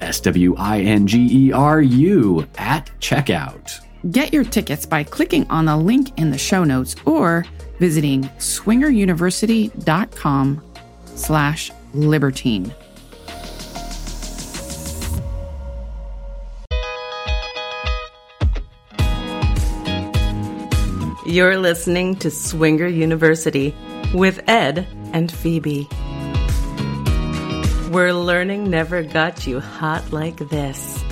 S W I N G E R U at checkout. Get your tickets by clicking on the link in the show notes or visiting swingeruniversity.com slash libertine. You're listening to Swinger University with Ed and Phoebe. Where learning never got you hot like this.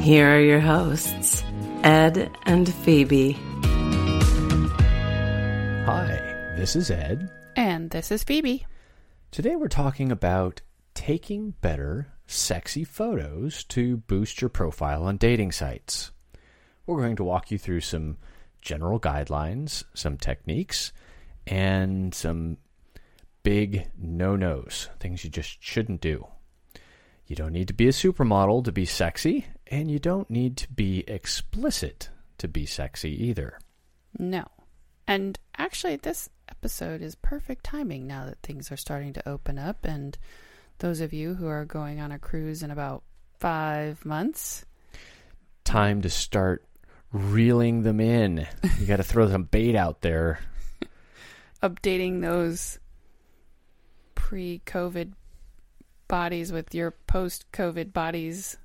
Here are your hosts, Ed and Phoebe. Hi, this is Ed. And this is Phoebe. Today we're talking about taking better, sexy photos to boost your profile on dating sites. We're going to walk you through some general guidelines, some techniques, and some big no nos, things you just shouldn't do. You don't need to be a supermodel to be sexy, and you don't need to be explicit to be sexy either. No. And actually, this episode is perfect timing now that things are starting to open up. And those of you who are going on a cruise in about five months, Time to start reeling them in. You got to throw some bait out there. updating those pre COVID bodies with your post COVID bodies.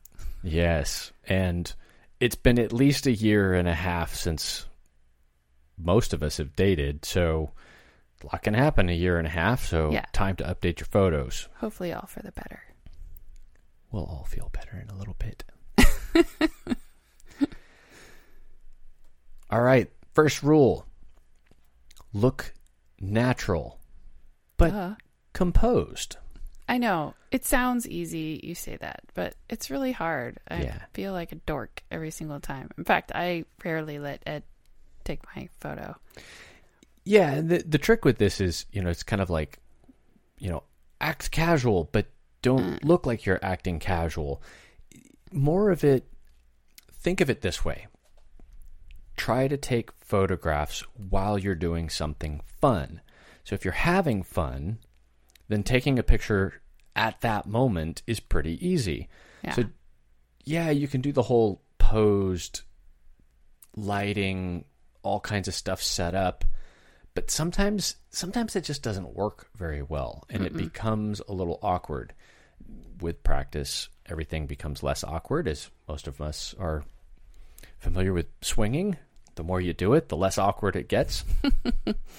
Yes, and it's been at least a year and a half since most of us have dated, so a lot can happen in a year and a half. So Yeah. time to update your photos. Hopefully, all for the better. We'll all feel better in a little bit. all right, first rule: look natural, but Duh. Composed. I know it sounds easy. You say that, but it's really hard. I Yeah. feel like a dork every single time. In fact, I rarely let Ed take my photo. Yeah, the the trick with this is, you know, it's kind of like, you know, act casual, but don't mm. look like you're acting casual. More of it, think of it this way. Try to take photographs while you're doing something fun. So if you're having fun, then taking a picture at that moment is pretty easy. Yeah. So yeah, you can do the whole posed lighting, all kinds of stuff set up, but sometimes sometimes it just doesn't work very well and it becomes a little awkward. With practice, everything becomes less awkward as most of us are familiar with swinging. The more you do it, the less awkward it gets.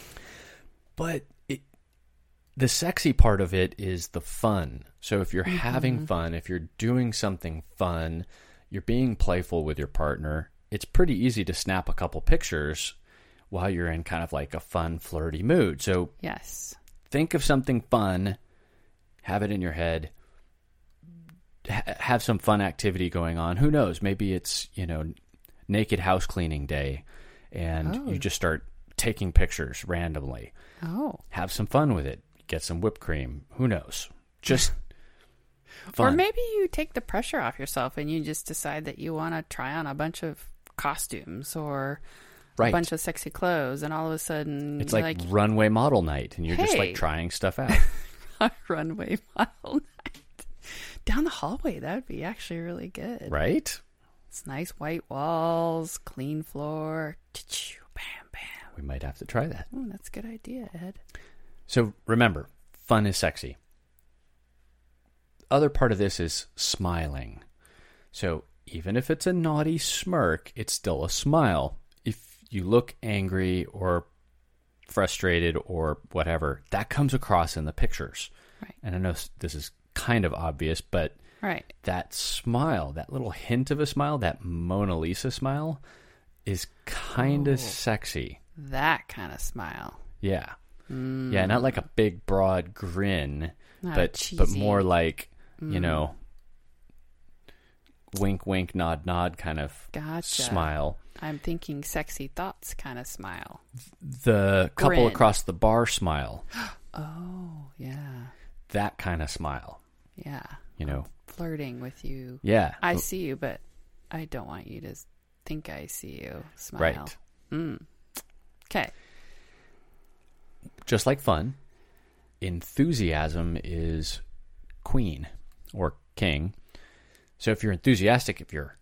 but the sexy part of it is the fun. So if you're mm-hmm. having fun, if you're doing something fun, you're being playful with your partner, it's pretty easy to snap a couple pictures while you're in kind of like a fun, flirty mood. So Yes. think of something fun, have it in your head, ha- have some fun activity going on. Who knows? Maybe it's, you know, naked house cleaning day and Oh. you just start taking pictures randomly. Oh. Have some fun with it. Get some whipped cream. Who knows? Just Or maybe you take the pressure off yourself and you just decide that you want to try on a bunch of costumes or Right. a bunch of sexy clothes, and all of a sudden It's you're like, runway model night, and you're just like trying stuff out. runway model night down the hallway. That would be actually really good. right? It's nice white walls, clean floor. Bam, bam. We might have to try that. Oh, that's a good idea, Ed. So remember, fun is sexy. Other part of this is smiling. So even if it's a naughty smirk, it's still a smile. If you look angry or frustrated or whatever, that comes across in the pictures. Right. And I know this is kind of obvious, but Right. that smile, that little hint of a smile, that Mona Lisa smile, is kind Oh. of sexy. That kind of smile. Yeah. Yeah, not like a big broad grin, Not but but more like, you know, wink wink nod nod kind of Gotcha. smile. I'm thinking sexy thoughts kind of smile. The couple Grin. across the bar smile, Oh, yeah. that kind of smile, Yeah. you know. Flirting with you. Yeah. I see you, but I don't want you to think I see you. Smile. right. Mm. Okay. Just like fun, enthusiasm is queen or king. So if you're enthusiastic, if you're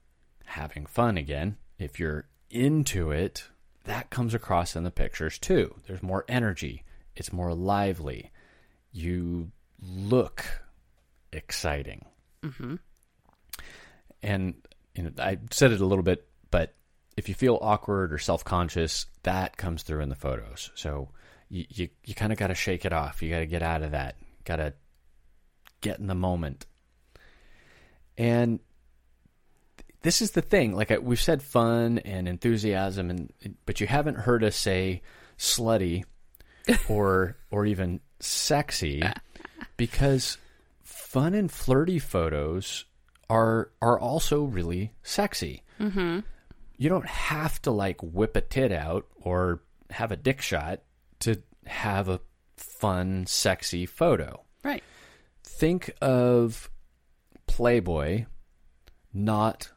having fun again, if you're into it, that comes across in the pictures too. There's more energy, it's more lively. You look exciting. Mm-hmm. And you know, I said it a little bit, but if you feel awkward or self conscious, that comes through in the photos. So you you, you kind of got to shake it off. You got to get out of that. Got to get in the moment. And this is the thing. Like I, we've said, fun and enthusiasm, and but you haven't heard us say slutty or or even sexy because fun and flirty photos are are also really sexy. Mm-hmm. You don't have to like whip a tit out or have a dick shot to have a fun, sexy photo. Right. Think of Playboy, not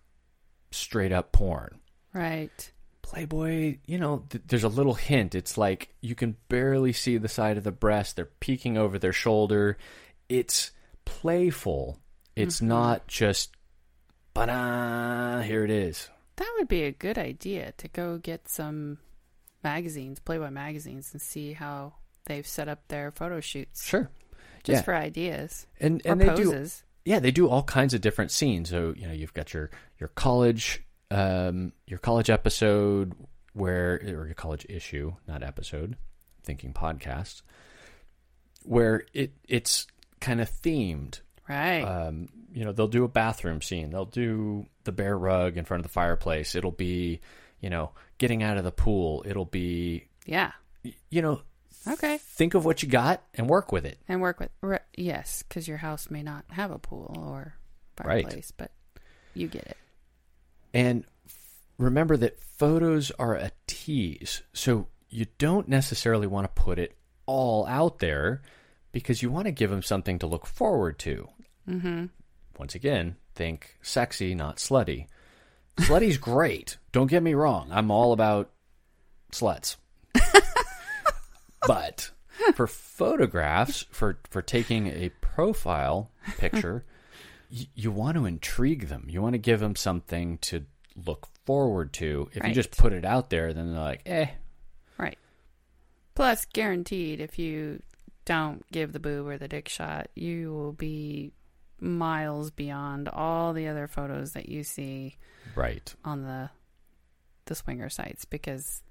straight up porn. Right. Playboy, you know, th- there's a little hint. It's like you can barely see the side of the breast. They're peeking over their shoulder. It's playful. It's mm-hmm. not just, ba here it is. That would be a good idea to go get some magazines, Playboy magazines, and see how they've set up their photo shoots. Sure. Just yeah. for ideas. and Or and they do poses. yeah they do all kinds of different scenes so you know you've got your your college um your college episode where or your college issue not episode thinking podcast where it it's kind of themed Right. um you know they'll do a bathroom scene they'll do the bear rug in front of the fireplace it'll be you know getting out of the pool it'll be yeah. you know Okay. think of what you got and work with it And work with, re- yes, because your house may not have a pool or Right. fireplace, but you get it. And f- remember that photos are a tease. So you don't necessarily want to put it all out there because you want to give them something to look forward to. Mm-hmm. Once again, think sexy, not slutty. Slutty's great. Don't get me wrong. I'm all about sluts. but for photographs, for, for taking a profile picture, y- you want to intrigue them. You want to give them something to look forward to. If you just put it out there, then they're like, eh. Right. Plus, guaranteed, if you don't give the boob or the dick shot, you will be miles beyond all the other photos that you see Right. on the the swinger sites because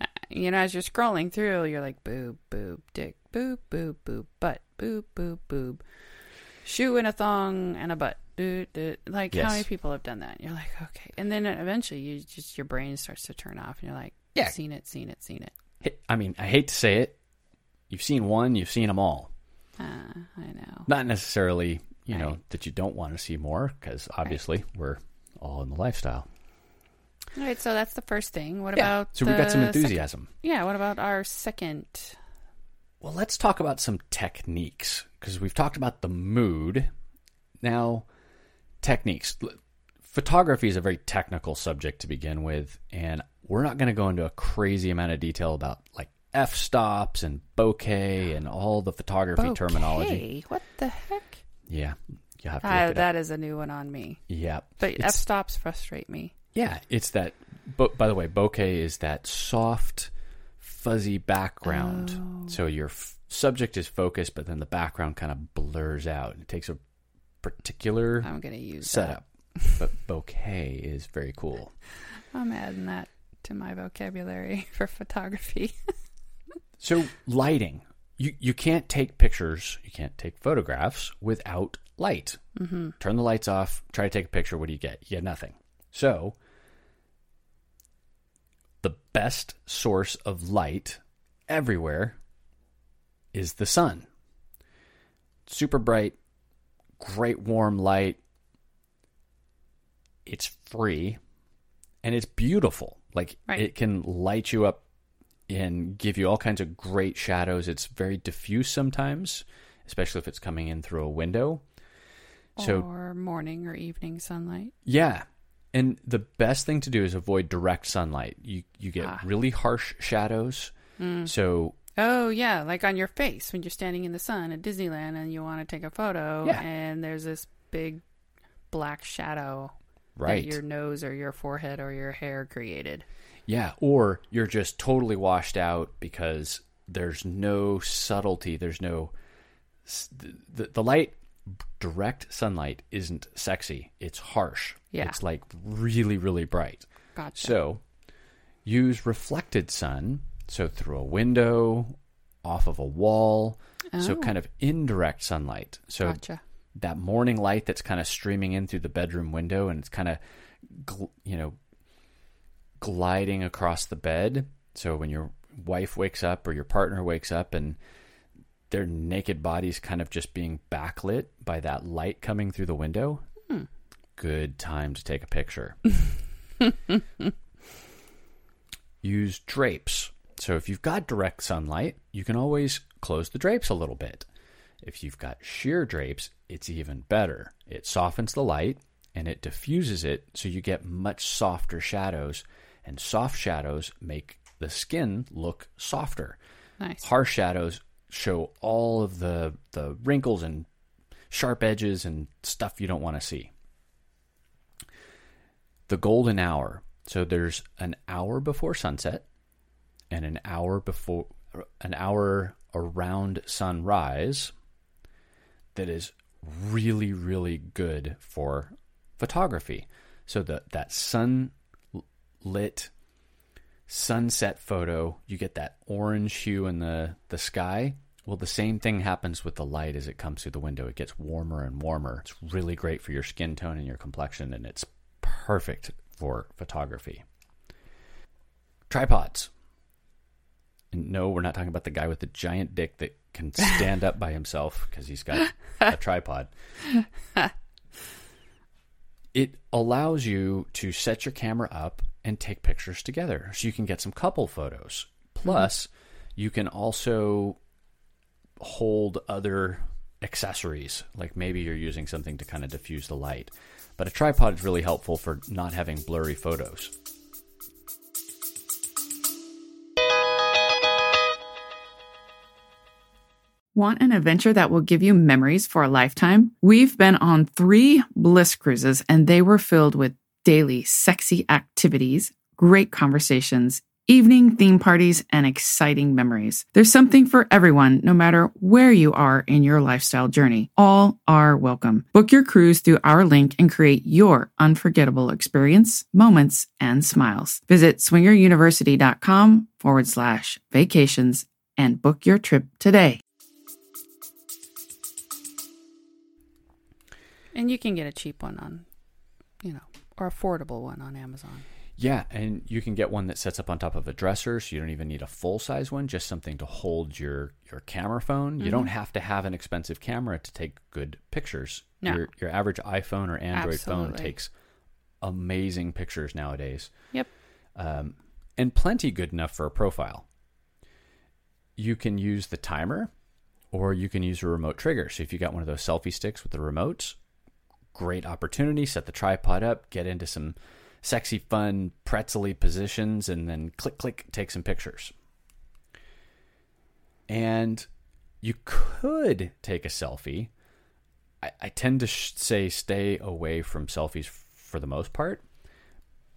uh, you know as you're scrolling through you're like boob boob dick boob boob boob butt boob boob boob shoe and a thong and a butt doo. like Yes. how many people have done that you're like okay and then eventually you just your brain starts to turn off and you're like Yeah. seen it seen it seen it I mean, I hate to say it. You've seen one, you've seen them all. ah, i know Not necessarily, you know, Right. that you don't want to see more, because obviously we're all in the lifestyle. all right so that's the first thing what Yeah. about So we've got some the second- enthusiasm. yeah what about our second Well, let's talk about some techniques because we've talked about the mood. Now, techniques. Photography is a very technical subject to begin with, and we're not going to go into a crazy amount of detail about like f stops and bokeh and all the photography terminology. What the heck? Yeah, you have to look Uh, it up. that is a new one on me. Yeah, But f stops frustrate me. Yeah, it's that. But by the way, bokeh is that soft, fuzzy background. Oh. So your f- subject is focused, but then the background kind of blurs out. It takes a particular I'm gonna use setup. but bokeh is very cool. I'm adding that to my vocabulary for photography. So lighting, you you can't take pictures, you can't take photographs without light. Mm-hmm. Turn the lights off. Try to take a picture. What do you get? You get nothing. So the best source of light everywhere is the sun. Super bright, great warm light. It's free and it's beautiful. Like Right. it can light you up and give you all kinds of great shadows. It's very diffuse sometimes, especially if it's coming in through a window. So or morning or evening sunlight. yeah. And the best thing to do is avoid direct sunlight. You you get Ah. really harsh shadows. So Oh yeah, like on your face when you're standing in the sun at Disneyland and you want to take a photo, Yeah. and there's this big black shadow right. that your nose or your forehead or your hair created. Yeah, or you're just totally washed out because there's no subtlety. There's no the, the light direct sunlight isn't sexy. It's harsh. Yeah. It's like really really bright. Gotcha. So, use reflected sun, so through a window, off of a wall, so Oh. kind of indirect sunlight. So gotcha. that morning light that's kind of streaming in through the bedroom window and it's kind of you know gliding across the bed. So when your wife wakes up or your partner wakes up and their naked bodies kind of just being backlit by that light coming through the window hmm. good time to take a picture. Use drapes. So if you've got direct sunlight you can always close the drapes a little bit. If you've got sheer drapes, it's even better. It softens the light and it diffuses it so you get much softer shadows. And soft shadows make the skin look softer. Nice. Harsh shadows show all of the, the wrinkles and sharp edges and stuff you don't want to see. The golden hour. So there's an hour before sunset and an hour before an hour around sunrise that is really really good for photography so that that sun lit sunset photo you get that orange hue in the the sky. Well the same thing happens with the light as it comes through the window. It gets warmer and warmer. It's really great for your skin tone and your complexion and it's perfect for photography. Tripods. And no, we're not talking about the guy with the giant dick that can stand up by himself because he's got a tripod. it allows you to set your camera up and take pictures together so you can get some couple photos. Mm-hmm. Plus, you can also hold other accessories, like maybe you're using something to kind of diffuse the light. But a tripod is really helpful for not having blurry photos. Want an adventure that will give you memories for a lifetime? We've been on three Bliss cruises, and they were filled with daily sexy activities, great conversations, evening theme parties, and exciting memories. There's something for everyone, no matter where you are in your lifestyle journey. All are welcome. Book your cruise through our link and create your unforgettable experience, moments, and smiles. Visit swingeruniversity.com forward slash vacations and book your trip today. And you can get a cheap one on, you know, or affordable one on Amazon. Yeah, and you can get one that sets up on top of a dresser, so you don't even need a full size one, just something to hold your your camera phone. You don't have to have an expensive camera to take good pictures. No. Your your average iPhone or Android phone takes amazing pictures nowadays. Yep. Um, and plenty good enough for a profile. You can use the timer or you can use a remote trigger. So if you got one of those selfie sticks with the remotes, great opportunity. Set the tripod up, get into some sexy, fun, pretzely positions, and then click, click, take some pictures. And you could take a selfie. I, I tend to sh- say stay away from selfies f- for the most part,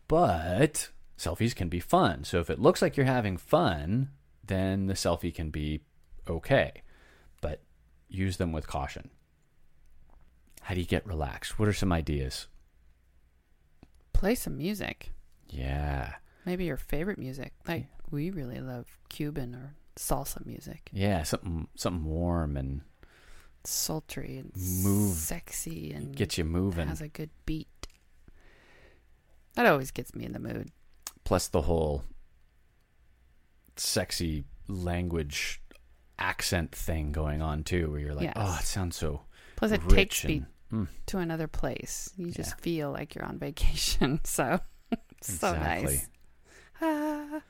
but selfies can be fun. So if it looks like you're having fun, then the selfie can be okay, but use them with caution. How do you get relaxed? What are some ideas? Play some music. Yeah. Maybe your favorite music. Like we really love Cuban or salsa music. Yeah, something something warm and Sultry and Move. sexy and gets you moving. has a good beat. That always gets me in the mood. Plus the whole sexy language accent thing going on too, where you're like, Yes. oh, it sounds so Plus, it takes me and- mm, to another place. You just feel like you're on vacation. So, so Exactly. nice. Ah.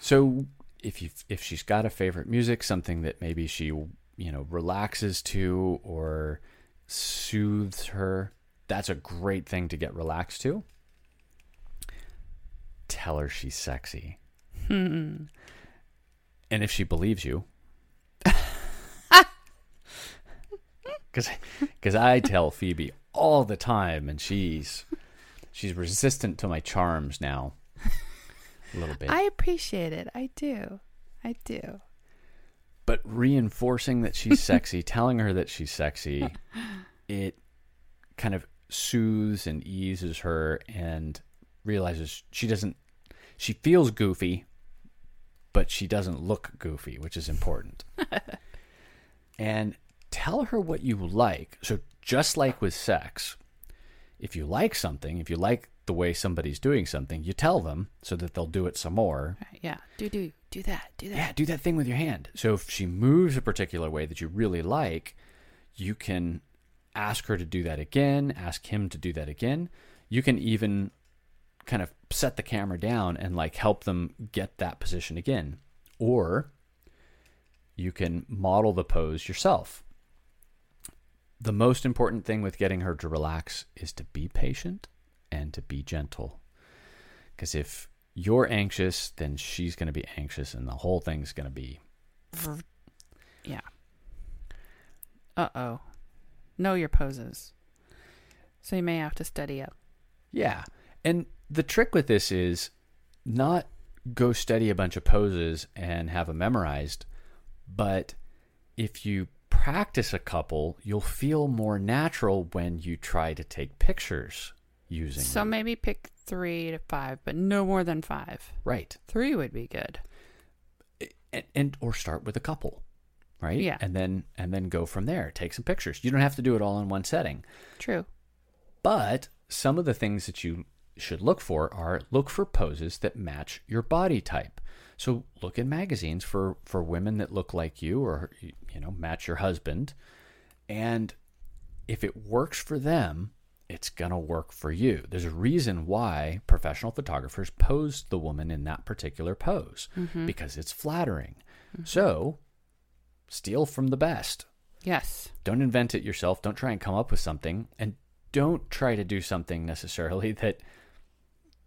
So if you if she's got a favorite music, something that maybe she you know relaxes to or soothes her, that's a great thing to get relaxed to. Tell her she's sexy, Hmm. and if she believes you, because I tell Phoebe all the time, and she's she's resistant to my charms now, a little bit. I appreciate it. I do. I do. but reinforcing that she's sexy, telling her that she's sexy, it kind of soothes and eases her and realizes she doesn't she feels goofy, but she doesn't look goofy, which is important. and tell her what you like. So just like with sex, if you like something, if you like the way somebody's doing something, you tell them so that they'll do it some more. Right, yeah. Do do do that. Do that. Yeah, do that thing with your hand. So if she moves a particular way that you really like, you can ask her to do that again, ask him to do that again. You can even kind of set the camera down and like help them get that position again. Or you can model the pose yourself. The most important thing with getting her to relax is to be patient and to be gentle. Because if you're anxious, then she's going to be anxious, and the whole thing's going to be. Yeah. Uh oh. Know your poses. So you may have to study up. Yeah. And the trick with this is not go study a bunch of poses and have them memorized, but if you practice a couple, you'll feel more natural when you try to take pictures using So them. maybe pick three to five, but no more than five. right. Three would be good. and, and or start with a couple right Yeah. and then and then go from there take some pictures you don't have to do it all in one setting True. but some of the things that you should look for are look for poses that match your body type so look in magazines for for women that look like you or you know match your husband and if it works for them it's going to work for you there's a reason why professional photographers pose the woman in that particular pose because it's flattering so steal from the best Yes. don't invent it yourself. Don't try and come up with something. And don't try to do something necessarily that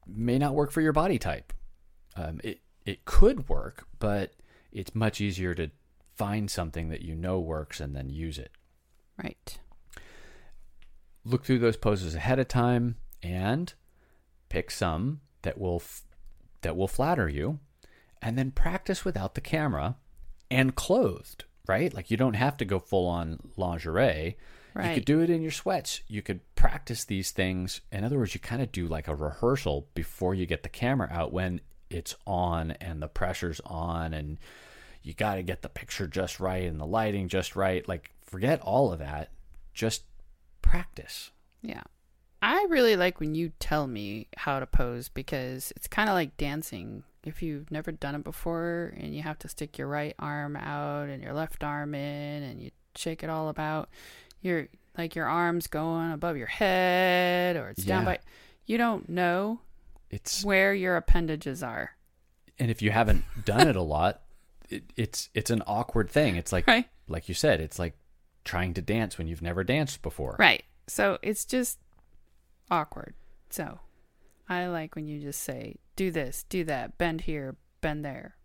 may not work for your body type. Um, it, it could work, but it's much easier to find something that you know works and then use it. Right. Look through those poses ahead of time and pick some that will f- that will flatter you and then practice without the camera and clothed, right? Like you don't have to go full on lingerie. Right. You could do it in your sweats. You could practice these things. In other words, you kind of do like a rehearsal before you get the camera out when it's on and the pressure's on and you got to get the picture just right and the lighting just right. Like forget all of that. Just practice. Yeah. I really like when you tell me how to pose because it's kind of like dancing. If you've never done it before and you have to stick your right arm out and your left arm in and you shake it all about, you're like your arms going above your head or it's down by you don't know It's where your appendages are. and if you haven't done it a lot, it, it's it's an awkward thing. It's like Right. like you said, it's like trying to dance when you've never danced before. Right. So it's just awkward. So I like when you just say, do this, do that, bend here, bend there,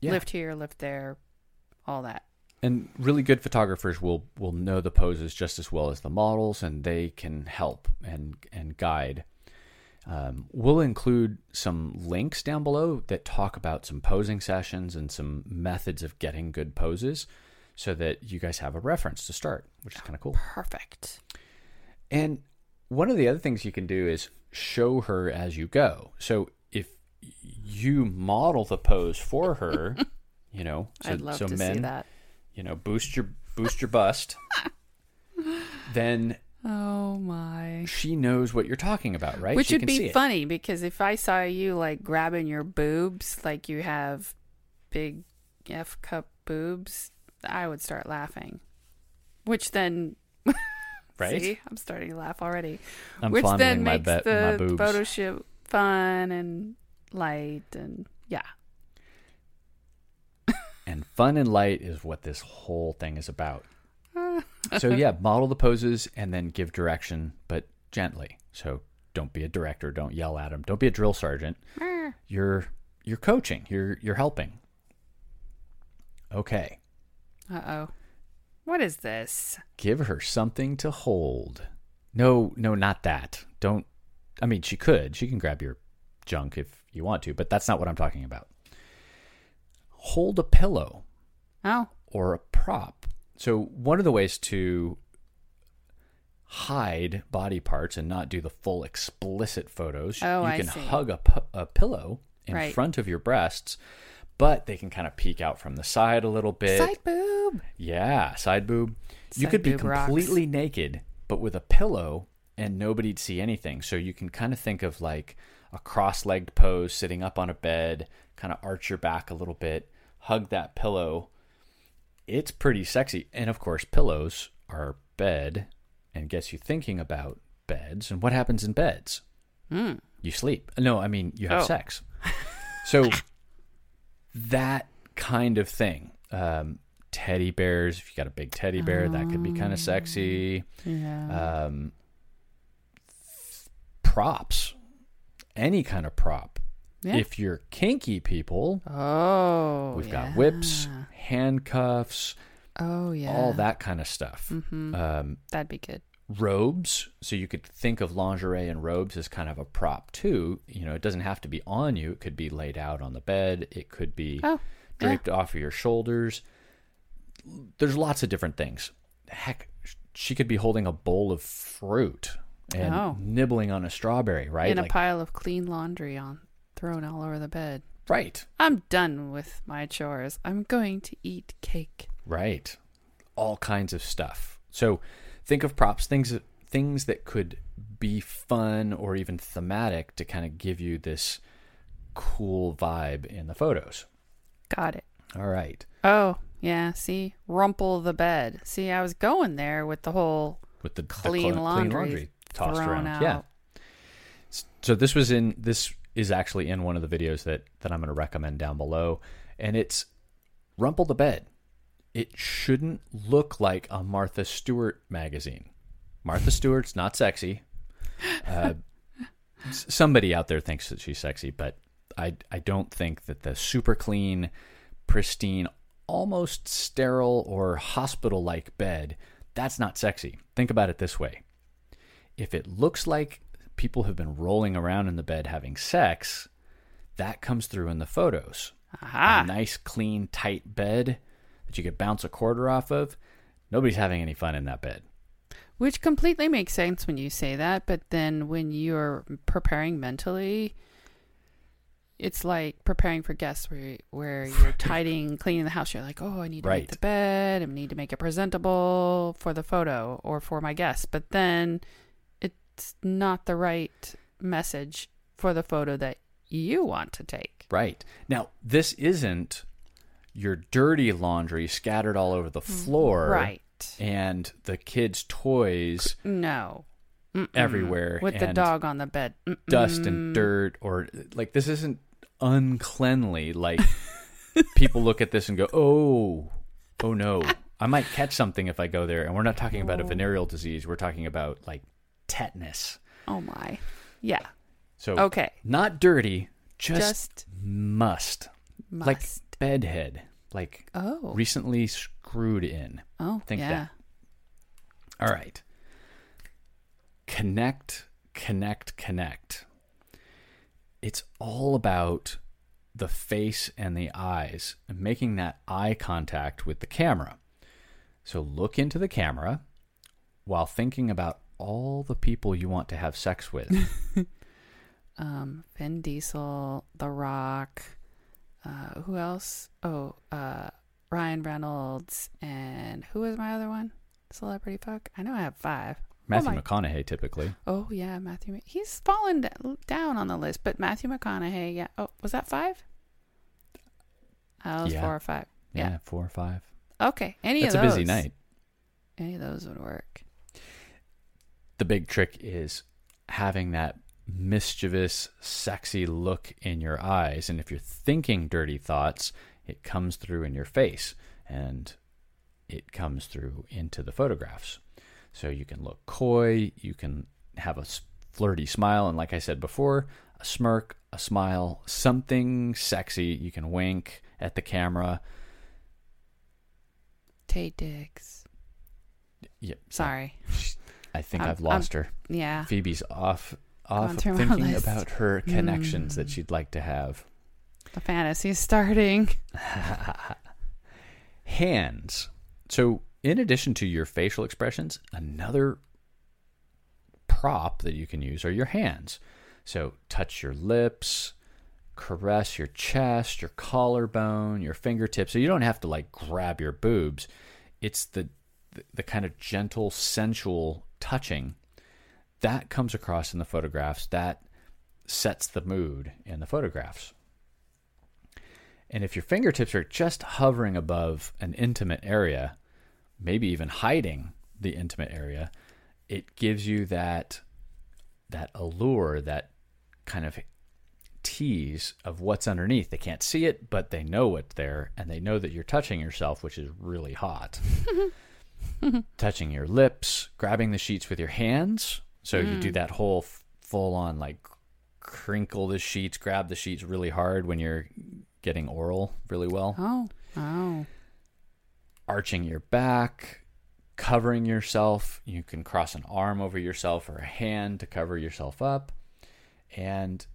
Yeah. lift here, lift there, all that. And really good photographers will will know the poses just as well as the models, and they can help and and guide. Um, we'll include some links down below that talk about some posing sessions and some methods of getting good poses, so that you guys have a reference to start, which is kind of cool. Perfect. And one of the other things you can do is show her as you go. So if you model the pose for her, you know, so, I'd love so to men, see that. you know, boost your boost your bust, then Oh my. she knows what you're talking about, right? Which she would be funny because if I saw you like grabbing your boobs, like you have big F cup boobs, I would start laughing. Which then, right? see, I'm starting to laugh already. I'm Which then my, makes be- the photo shoot fun and light and yeah. and fun and light is what this whole thing is about. So yeah, model the poses and then give direction, but gently. So don't be a director. Don't yell at them. Don't be a drill sergeant. You're you're coaching. You're you're helping. Okay, Uh oh. What is this? give her something to hold. No, no, not that. Don't. I mean, she could. She can grab your junk if you want to, but that's not what I'm talking about. Hold a pillow. Oh, or a prop. So one of the ways to hide body parts and not do the full explicit photos, Oh, you can hug a, pillow in Right. front of your breasts, but they can kind of peek out from the side a little bit. side boob. Yeah, side boob. you Side could be boob rocks. completely naked, but with a pillow, and nobody'd see anything. So you can kind of think of like a cross-legged pose, sitting up on a bed, kind of arch your back a little bit, hug that pillow. It's pretty sexy, and of course, pillows are bed, and gets you thinking about beds and what happens in beds. You sleep. No, I mean you have Oh. sex. So that kind of thing. Um, teddy bears. If you got a big teddy bear, that could be kind of sexy. Yeah. Um, props, any kind of prop. Yeah. If you're kinky people, oh. we've yeah. got whips, handcuffs, Oh yeah. all that kind of stuff. Mm-hmm. Um, That'd be good. robes so you could think of lingerie and robes as kind of a prop too you know it doesn't have to be on you it could be laid out on the bed it could be Oh, yeah. draped off of your shoulders there's lots of different things heck she could be holding a bowl of fruit and Oh. nibbling on a strawberry right In a pile of clean laundry on thrown all over the bed. right I'm done with my chores. I'm going to eat cake. Right. All kinds of stuff. So think of props, things things that could be fun or even thematic to kind of give you this cool vibe in the photos. Got it. All right. Oh, yeah. See, rumple the bed. See, I was going there with the whole With the the clean cl- laundry, tossed thrown around. out. Yeah. So this was in this is actually in one of the videos that that I'm going to recommend down below and it's rumple the bed. It shouldn't look like a Martha Stewart magazine. Martha Stewart's not sexy. Uh, somebody out there thinks that she's sexy, but I I don't think that the super clean, pristine, almost sterile or hospital like bed that's not sexy. Think about it this way: if it looks like people have been rolling around in the bed having sex, that comes through in the photos. Aha. A nice, clean, tight bed that you could bounce a quarter off of. Nobody's having any fun in that bed. Which completely makes sense when you say that, but then when you're preparing mentally, it's like preparing for guests where where you're tidying, cleaning the house. You're like, oh, I need to Right. make the bed. I need to make it presentable for the photo or for my guests. But then it's not the right message for the photo that you want to take. Right. Now, this isn't your dirty laundry scattered all over the mm, floor. Right. And the kids' toys No. Mm-mm. everywhere. With the dog on the bed. Dust Mm-mm. and dirt, or like this isn't uncleanly. Like people look at this and go, oh, oh no, I might catch something if I go there. And we're not talking about a venereal disease. We're talking about like tetanus. Oh my. Yeah. So Okay. not dirty, just, Just must. must. Like bedhead. Like oh. recently screwed in. oh. think yeah. that. All right. Connect, connect, connect. It's all about the face and the eyes and making that eye contact with the camera. So look into the camera while thinking about all the people you want to have sex with. Um, Vin Diesel, The Rock. Uh, who else? Oh, uh, Ryan Reynolds, and who was my other one? Celebrity fuck. I know I have five. Matthew my- McConaughey typically. Oh yeah, Matthew. He's fallen d- down on the list, but Matthew McConaughey. Yeah. Oh, was that five? Was Yeah. four or five. Yeah, Yeah. four or five. Okay. Any That's of a busy night. Any of those would work. The big trick is having that mischievous, sexy look in your eyes. And if you're thinking dirty thoughts, it comes through in your face and it comes through into the photographs. So you can look coy, you can have a flirty smile. And like I said before, a smirk, a smile, something sexy. You can wink at the camera. Taye Diggs. Yep. Sorry. I think I'm- I've lost her. Yeah. Phoebe's off off thinking about her connections Mm. that she'd like to have. The fantasy's starting. Hands. So, in addition to your facial expressions, another prop that you can use are your hands. So, touch your lips, caress your chest, your collarbone, your fingertips. So, you don't have to like grab your boobs. It's the the, the kind of gentle, sensual touching that comes across in the photographs that sets the mood in the photographs. And if your fingertips are just hovering above an intimate area, maybe even hiding the intimate area, it gives you that that allure, that kind of tease of what's underneath. They can't see it, but they know it's there and they know that you're touching yourself, which is really hot. touching your lips, grabbing the sheets with your hands. So you do mm. that whole f- full on like crinkle the sheets, grab the sheets really hard when you're getting oral really well. Oh. Oh. Arching your back, covering yourself. You can cross an arm over yourself or a hand to cover yourself up. And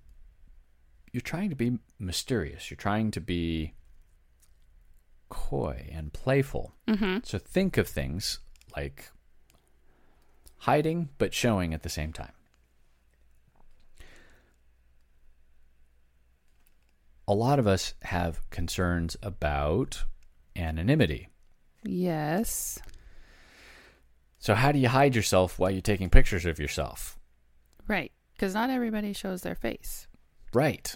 you're trying to be mysterious. You're trying to be coy and playful. Mm-hmm. So think of things like hiding but showing at the same time. A lot of us have concerns about anonymity. Yes. So, how do you hide yourself while you're taking pictures of yourself? Right. Because not everybody shows their face. Right.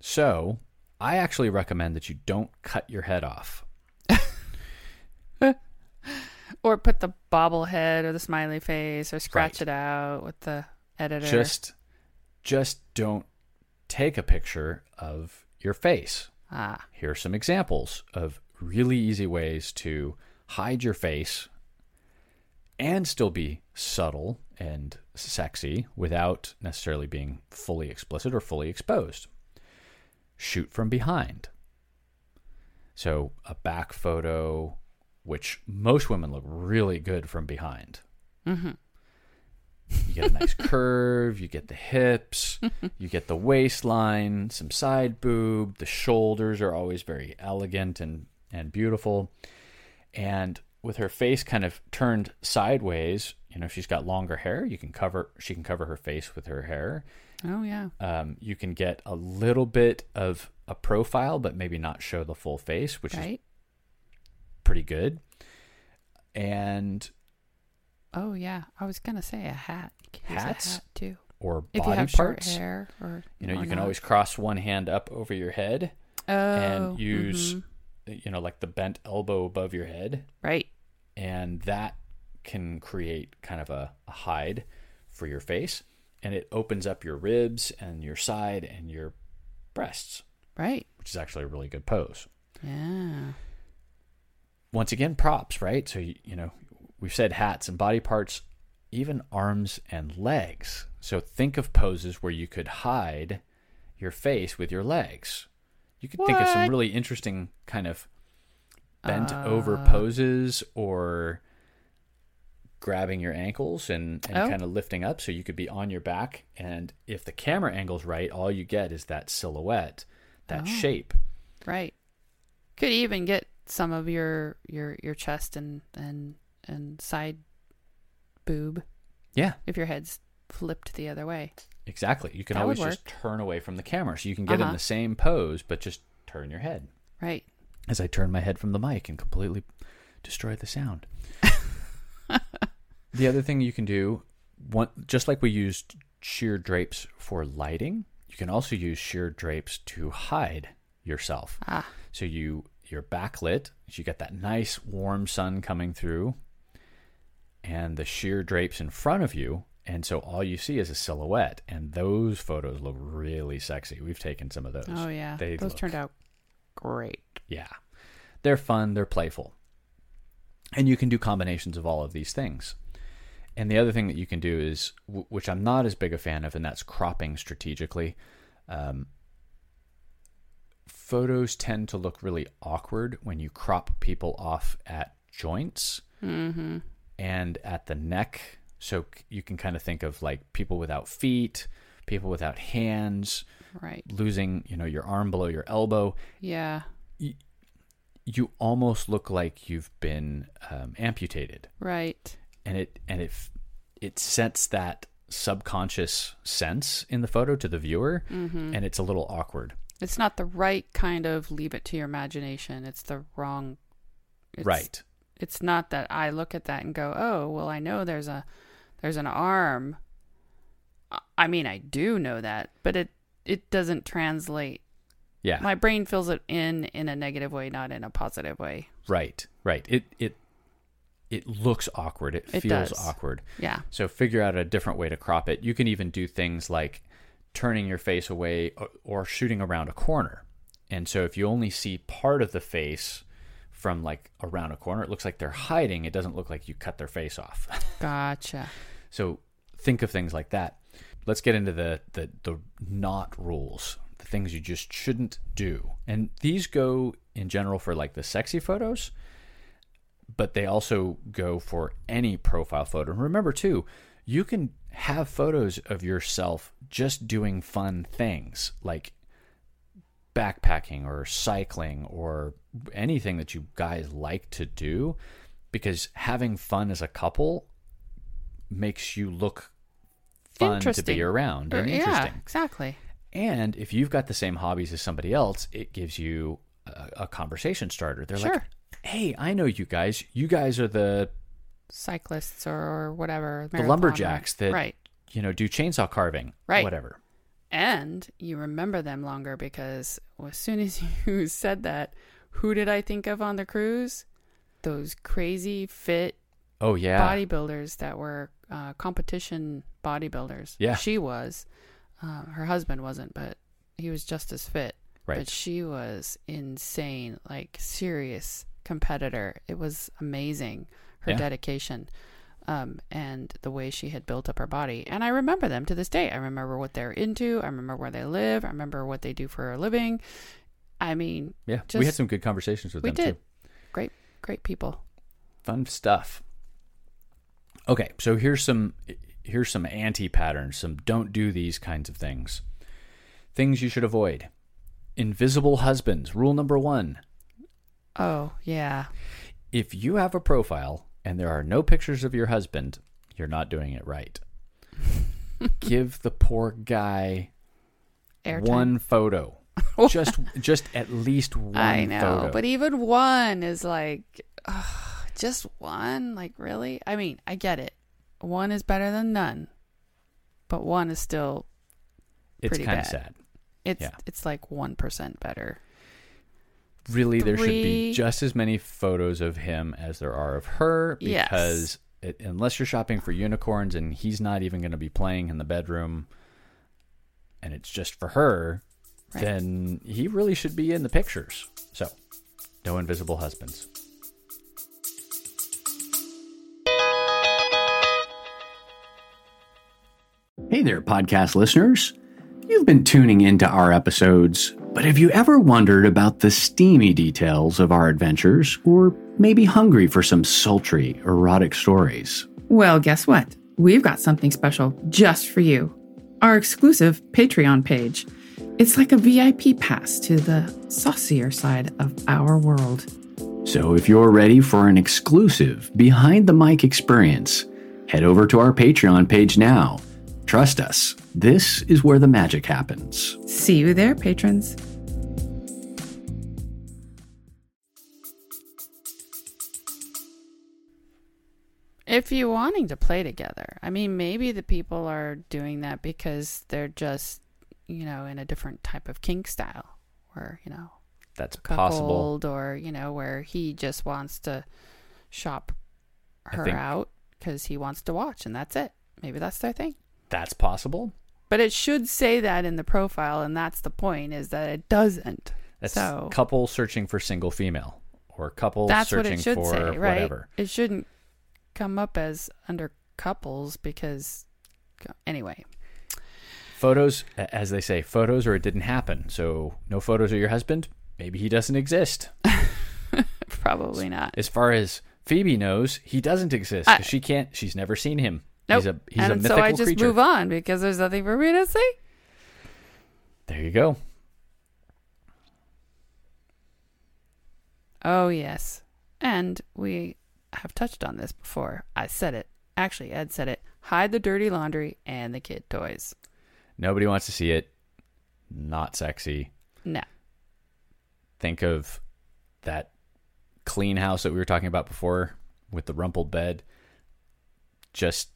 So, I actually recommend that you don't cut your head off. Or put the bobblehead or the smiley face or scratch Right. it out with the editor. Just just don't take a picture of your face. ah. Here are some examples of really easy ways to hide your face and still be subtle and sexy without necessarily being fully explicit or fully exposed. Shoot from behind. So, a back photo, which most women look really good from behind. Mm-hmm. You get a nice curve, you get the hips, you get the waistline, some side boob, the shoulders are always very elegant and, and beautiful. And with her face kind of turned sideways, you know, she's got longer hair, you can cover she can cover her face with her hair. Oh yeah. Um, you can get a little bit of a profile, but maybe not show the full face, which is pretty good. And Oh yeah. I was gonna say a hat. Use a Hats? hat too. or If you body have parts. short hair or You know, or you can not. always cross one hand up over your head oh, and use mhm. you know like the bent elbow above your head right. and that can create kind of a, a hide for your face and it opens up your ribs and your side and your breasts Right. which is actually a really good pose Yeah. once again, props, right? So, you, know, we've said hats and body parts, even arms and legs. So think of poses where you could hide your face with your legs. You could think of some really interesting kind of bent over Uh. poses or grabbing your ankles and, and Oh. kind of lifting up so you could be on your back. And if the camera angle's right, all you get is that silhouette, that Oh. shape. Right. Could even get some of your your your chest and and and side boob Yeah, if your head's flipped the other way. exactly. You can That always just turn away from the camera so you can get in Uh-huh. the same pose, but just turn your head. Right. As I turn my head from the mic and completely destroy the sound. the other thing you can do, one, just like we used sheer drapes for lighting, you can also use sheer drapes to hide yourself. Ah. So you you're backlit, so you get that nice warm sun coming through, and the sheer drapes in front of you, and so all you see is a silhouette. And those photos look really sexy. We've taken some of those. Oh yeah. They Those look- turned out great. yeah. They're fun, they're playful. And you can do combinations of all of these things. And the other thing that you can do is, which I'm not as big a fan of, and that's cropping strategically. Um, photos tend to look really awkward when you crop people off at joints Mm-hmm. and at the neck. So you can kind of think of like people without feet, people without hands, Right. losing, you know, your arm below your elbow. Yeah. you almost look like you've been um, amputated, Right. And it and it it sets that subconscious sense in the photo to the viewer, Mm-hmm. and it's a little awkward. It's not the right kind of leave it to your imagination. It's the wrong. It's, right? It's not that I look at that and go, "Oh, well, I know there's a there's an arm." I- I mean, I do know that, but it it doesn't translate. Yeah, My brain fills it in in a negative way, not in a positive way. right, right. It it it looks awkward. It, It feels does. awkward. Yeah. So figure out a different way to crop it. You can even do things like turning your face away or, or shooting around a corner. And so if you only see part of the face from like around a corner, it looks like they're hiding. It doesn't look like you cut their face off. Gotcha. so think of things like that. Let's get into the the the not rules, the things you just shouldn't do. And these go in general for like the sexy photos, but they also go for any profile photo. And remember too, you can have photos of yourself just doing fun things like backpacking or cycling or anything that you guys like to do because having fun as a couple makes you look fun to be around and yeah, interesting. exactly. And if you've got the same hobbies as somebody else, it gives you a, a conversation starter. They're like, Sure. "Hey, I know you guys. You guys are the Cyclists or whatever. the lumberjacks that right. you know do chainsaw carving, Right. Whatever. And you remember them longer because as soon as you said that, who did I think of on the cruise? Those crazy fit Oh yeah, bodybuilders that were uh, competition bodybuilders. Yeah. She was. Uh, her husband wasn't, but he was just as fit. right. But she was insane, like serious competitor. It was amazing, her Yeah. dedication. Um, and the way she had built up her body. And I remember them to this day. I remember what they're into. I remember where they live. I remember what they do for a living. I mean, yeah, we had some good conversations with we them did. too. Great, great people. Fun stuff. Okay, so here's some here's some anti patterns, some don't do these kinds of things. Things you should avoid. Invisible husbands. Rule number 1. Oh, yeah. If you have a profile and there are no pictures of your husband, you're not doing it right. Give the poor guy Airtime. one photo. just just at least one I know, photo. but even one is like, ugh, just one? Like, really? I mean, I get it. One is better than none, but one is still it's pretty kind of sad. it's Yeah. it's like one percent better really there should be just as many photos of him as there are of her because yes. it, unless you're shopping for unicorns and he's not even going to be playing in the bedroom and it's just for her right. then he really should be in the pictures so no invisible husbands hey there podcast listeners you've been tuning into our episodes but have you ever wondered about the steamy details of our adventures, or maybe hungry for some sultry, erotic stories? Well, guess what? We've got something special just for you our exclusive Patreon page. It's like a VIP pass to the saucier side of our world. So if you're ready for an exclusive behind the mic experience, head over to our Patreon page now. Trust us, this is where the magic happens. See you there, patrons. If you're wanting to play together, I mean, maybe the people are doing that because they're just, you know, in a different type of kink style, where you know, That's possible. coupled, or you know, where he just wants to shop her out because he wants to watch, and that's it. Maybe that's their thing. That's possible. But it should say that in the profile, and that's the point: is that it doesn't. That's So- couple searching for single female or couple That's what it should for say, right? whatever. It shouldn't come up as under couples because, anyway, Photos, as they say, photos or it didn't happen. So no photos of your husband. Maybe he doesn't exist. probably not. As far as Phoebe knows, he doesn't exist I- she can't. She's never seen him. Nope. He's a he's and a mythical so I just creature. move on because there's nothing for me to see. There you go. Oh yes, and we have touched on this before. I said it. Actually, Ed said it. Hide the dirty laundry and the kid toys. Nobody wants to see it. Not sexy. No. Think of that clean house that we were talking about before with the rumpled bed. Just,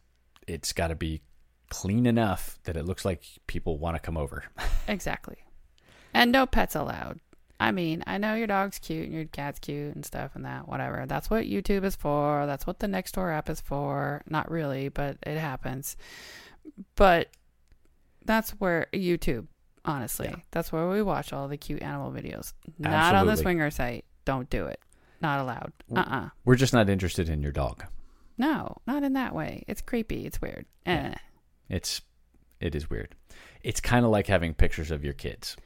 it's got to be clean enough that it looks like people want to come over. Exactly. And no pets allowed. I mean, I know your dog's cute and your cat's cute and stuff and that, whatever. That's what YouTube is for. That's what the Nextdoor app is for. Not really, but it happens. But that's where YouTube, honestly, Yeah. that's where we watch all the cute animal videos. Not on the swinger site. Don't do it. Not allowed. Uh uh We're just not interested in your dog. No, not in that way. It's creepy. It's weird. Eh. It's, it is weird. It's kind of like having pictures of your kids.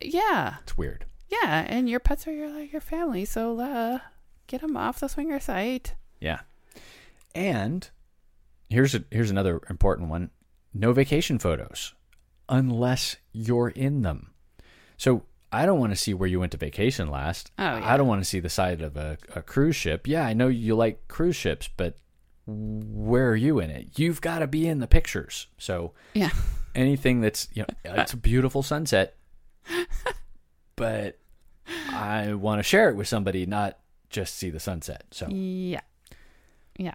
Yeah. It's weird. Yeah. And your pets are your, like your family. So uh, get them off the swinger site. Yeah. And here's a, here's another important one. No vacation photos unless you're in them. So I don't want to see where you went to vacation last. Oh, yeah. I don't want to see the side of a, a cruise ship. Yeah, I know you like cruise ships, but where are you in it? You've got to be in the pictures. So Yeah. anything that's you know it's a beautiful sunset, but I want to share it with somebody, not just see the sunset. So Yeah. Yeah.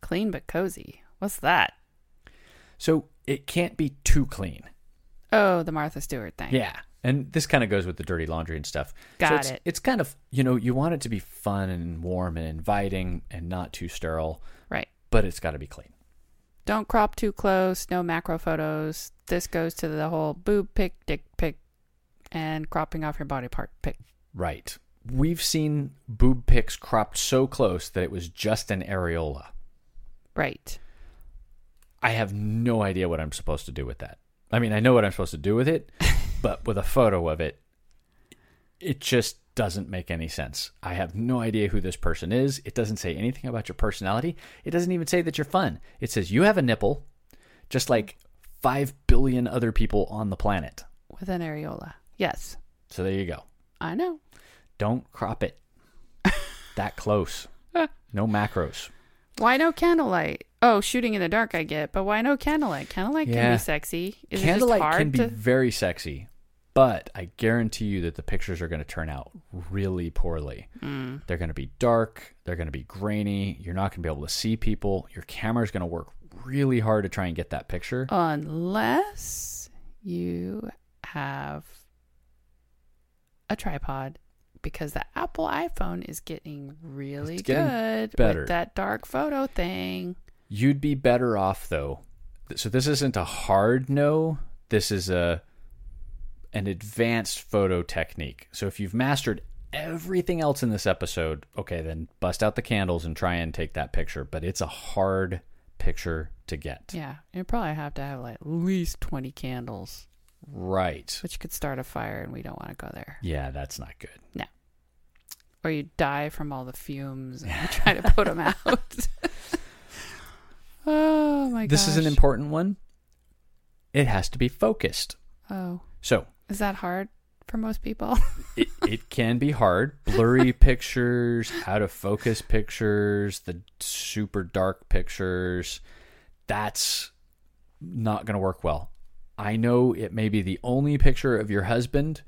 Clean but cozy. What's that? So it can't be too clean. Oh, the Martha Stewart thing. Yeah. And this kind of goes with the dirty laundry and stuff. so Got it's, it. It's kind of, you know, you want it to be fun and warm and inviting and not too sterile, Right. but it's got to be clean. Don't crop too close. No macro photos. This goes to the whole boob pic, dick pic, and cropping off your body part pic. Right. We've seen boob pics cropped so close that it was just an areola. Right. I have no idea what I'm supposed to do with that. I mean, I know what I'm supposed to do with it, but with a photo of it, it just doesn't make any sense. I have no idea who this person is. It doesn't say anything about your personality. It doesn't even say that you're fun. It says you have a nipple, just like 5 billion other people on the planet. With an areola. Yes. So there you go. I know. Don't crop it that close. No macros. Why no candlelight? Oh, shooting in the dark, I get, but why no candlelight? Candlelight can be sexy. Is Candlelight it just hard can be to? very sexy, but I guarantee you that the pictures are going to turn out really poorly. Mm. They're going to be dark. They're going to be grainy. You're not going to be able to see people. Your camera is going to work really hard to try and get that picture. Unless you have a tripod, because the Apple iPhone is getting really getting good better. with that dark photo thing. You'd be better off though. So this isn't a hard no. This is a an advanced photo technique. So if you've mastered everything else in this episode, okay, then bust out the candles and try and take that picture, but it's a hard picture to get. Yeah, you probably have to have like at least 20 candles, Right. which could start a fire, and we don't want to go there. Yeah, that's not good. No. Or you die from all the fumes and you try to put them out. oh my god. This is an important one. It has to be focused. Oh, So is that hard for most people? it, it can be hard. Blurry pictures, out of focus pictures, the super dark pictures. That's not going to work well. I know it may be the only picture of your husband,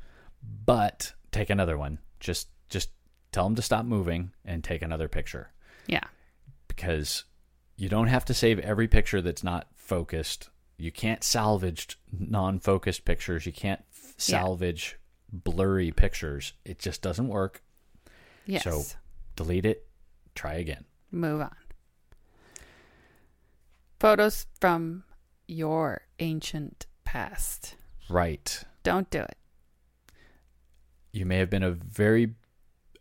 but take another one. Just just tell him to stop moving and take another picture yeah. because you don't have to save every picture that's not focused. You can't salvage non-focused pictures. You can't f- Yeah. salvage blurry pictures. It just doesn't work. Yes. So delete it. Try again. Move on. Photos from your ancient past. Right. Don't do it. You may have been a very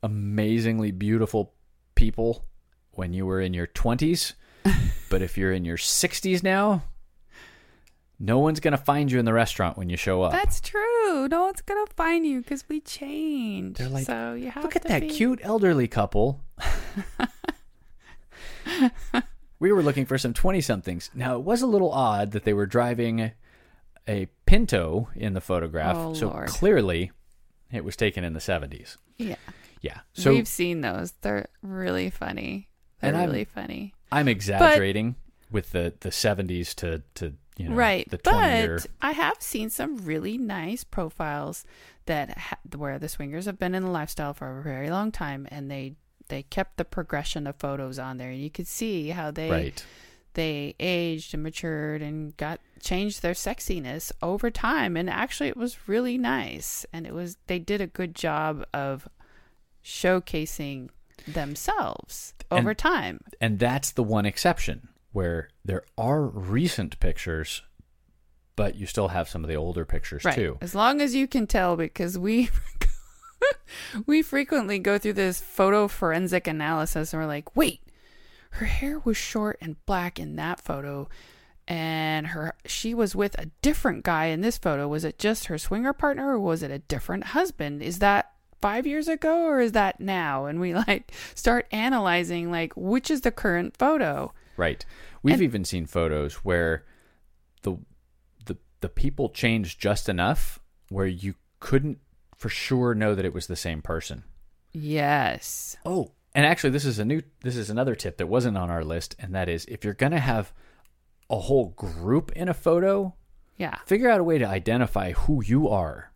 amazingly beautiful people when you were in your 20s, but if you're in your 60s now, no one's going to find you in the restaurant when you show up. That's true. No one's gonna find you because we changed. They're like, so you have Look at that be- cute elderly couple. we were looking for some 20 somethings. Now, it was a little odd that they were driving a Pinto in the photograph. Oh, so Lord. clearly it was taken in the 70s. Yeah. Yeah. So We've seen those. They're really funny. They're And I'm- really funny. I'm exaggerating with the, the 70s to, to you know, right. the 20 but. I have seen some really nice profiles that ha- where the swingers have been in the lifestyle for a very long time and they they kept the progression of photos on there and you could see how they Right. they aged and matured and got changed their sexiness over time and actually it was really nice and it was they did a good job of showcasing themselves And- over time And that's the one exception where there are recent pictures, but you still have some of the older pictures right. too. as long as you can tell because we we frequently go through this photo forensic analysis and we're like wait her hair was short and black in that photo and her she was with a different guy in this photo. Was it just her swinger partner or was it a different husband? Is that five years ago or is that now? And we like start analyzing like which is the current photo Right. We've And- even seen photos where the the the people changed just enough where you couldn't for sure know that it was the same person. yes Oh, and actually this is a new this is another tip that wasn't on our list and that is if you're going to have a whole group in a photo, yeah figure out a way to identify who you are.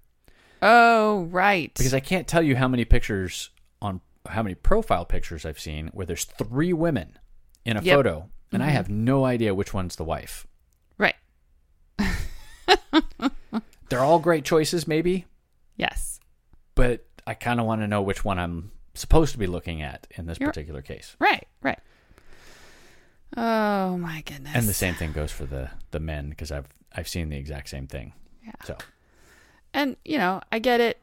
oh right Because I can't tell you how many pictures on how many profile pictures I've seen where there's three women in a Yep. photo and I mm-hmm. have no idea which one's the wife. right They're all great choices maybe, yes but I kind of want to know which one I'm supposed to be looking at in this You're- particular case. Right, right. Oh my goodness. And the same thing goes for the the men because I've I've seen the exact same thing. Yeah. So And you know, I get it.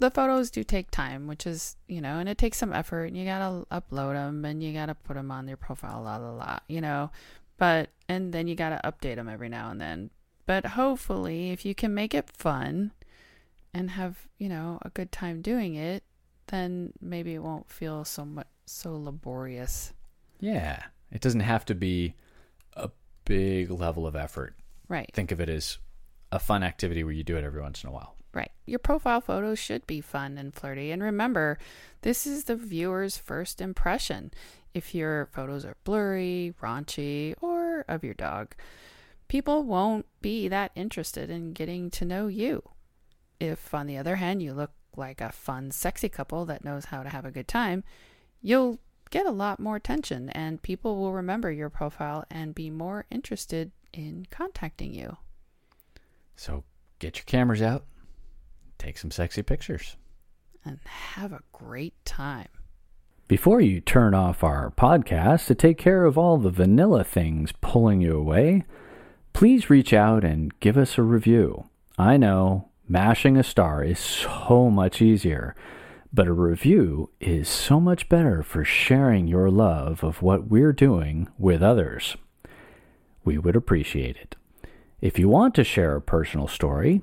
The photos do take time, which is you know, and it takes some effort. And you gotta upload them, and you gotta put them on your profile, la la la. You know, but and then you gotta update them every now and then. But hopefully, if you can make it fun and have you know a good time doing it, then maybe it won't feel so much so laborious. yeah, it doesn't have to be a big level of effort. Right. Think of it as a fun activity where you do it every once in a while. Right. Your profile photos should be fun and flirty. And remember, this is the viewer's first impression. If your photos are blurry, raunchy, or of your dog, people won't be that interested in getting to know you. If, on the other hand, you look like a fun, sexy couple that knows how to have a good time, you'll get a lot more attention and people will remember your profile and be more interested in contacting you. So get your cameras out, take some sexy pictures. And have a great time. Before you turn off our podcast to take care of all the vanilla things pulling you away, please reach out and give us a review. I know mashing a star is so much easier, but a review is so much better for sharing your love of what we're doing with others. we would appreciate it. If you want to share a personal story,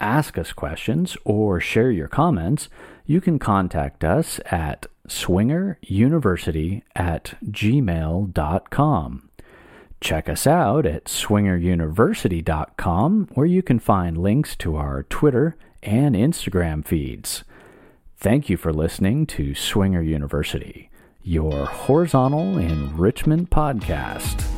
ask us questions, or share your comments, you can contact us at swingeruniversity at gmail.com. Check us out at swingeruniversity.com, where you can find links to our Twitter and Instagram feeds. Thank you for listening to Swinger University, your horizontal enrichment podcast.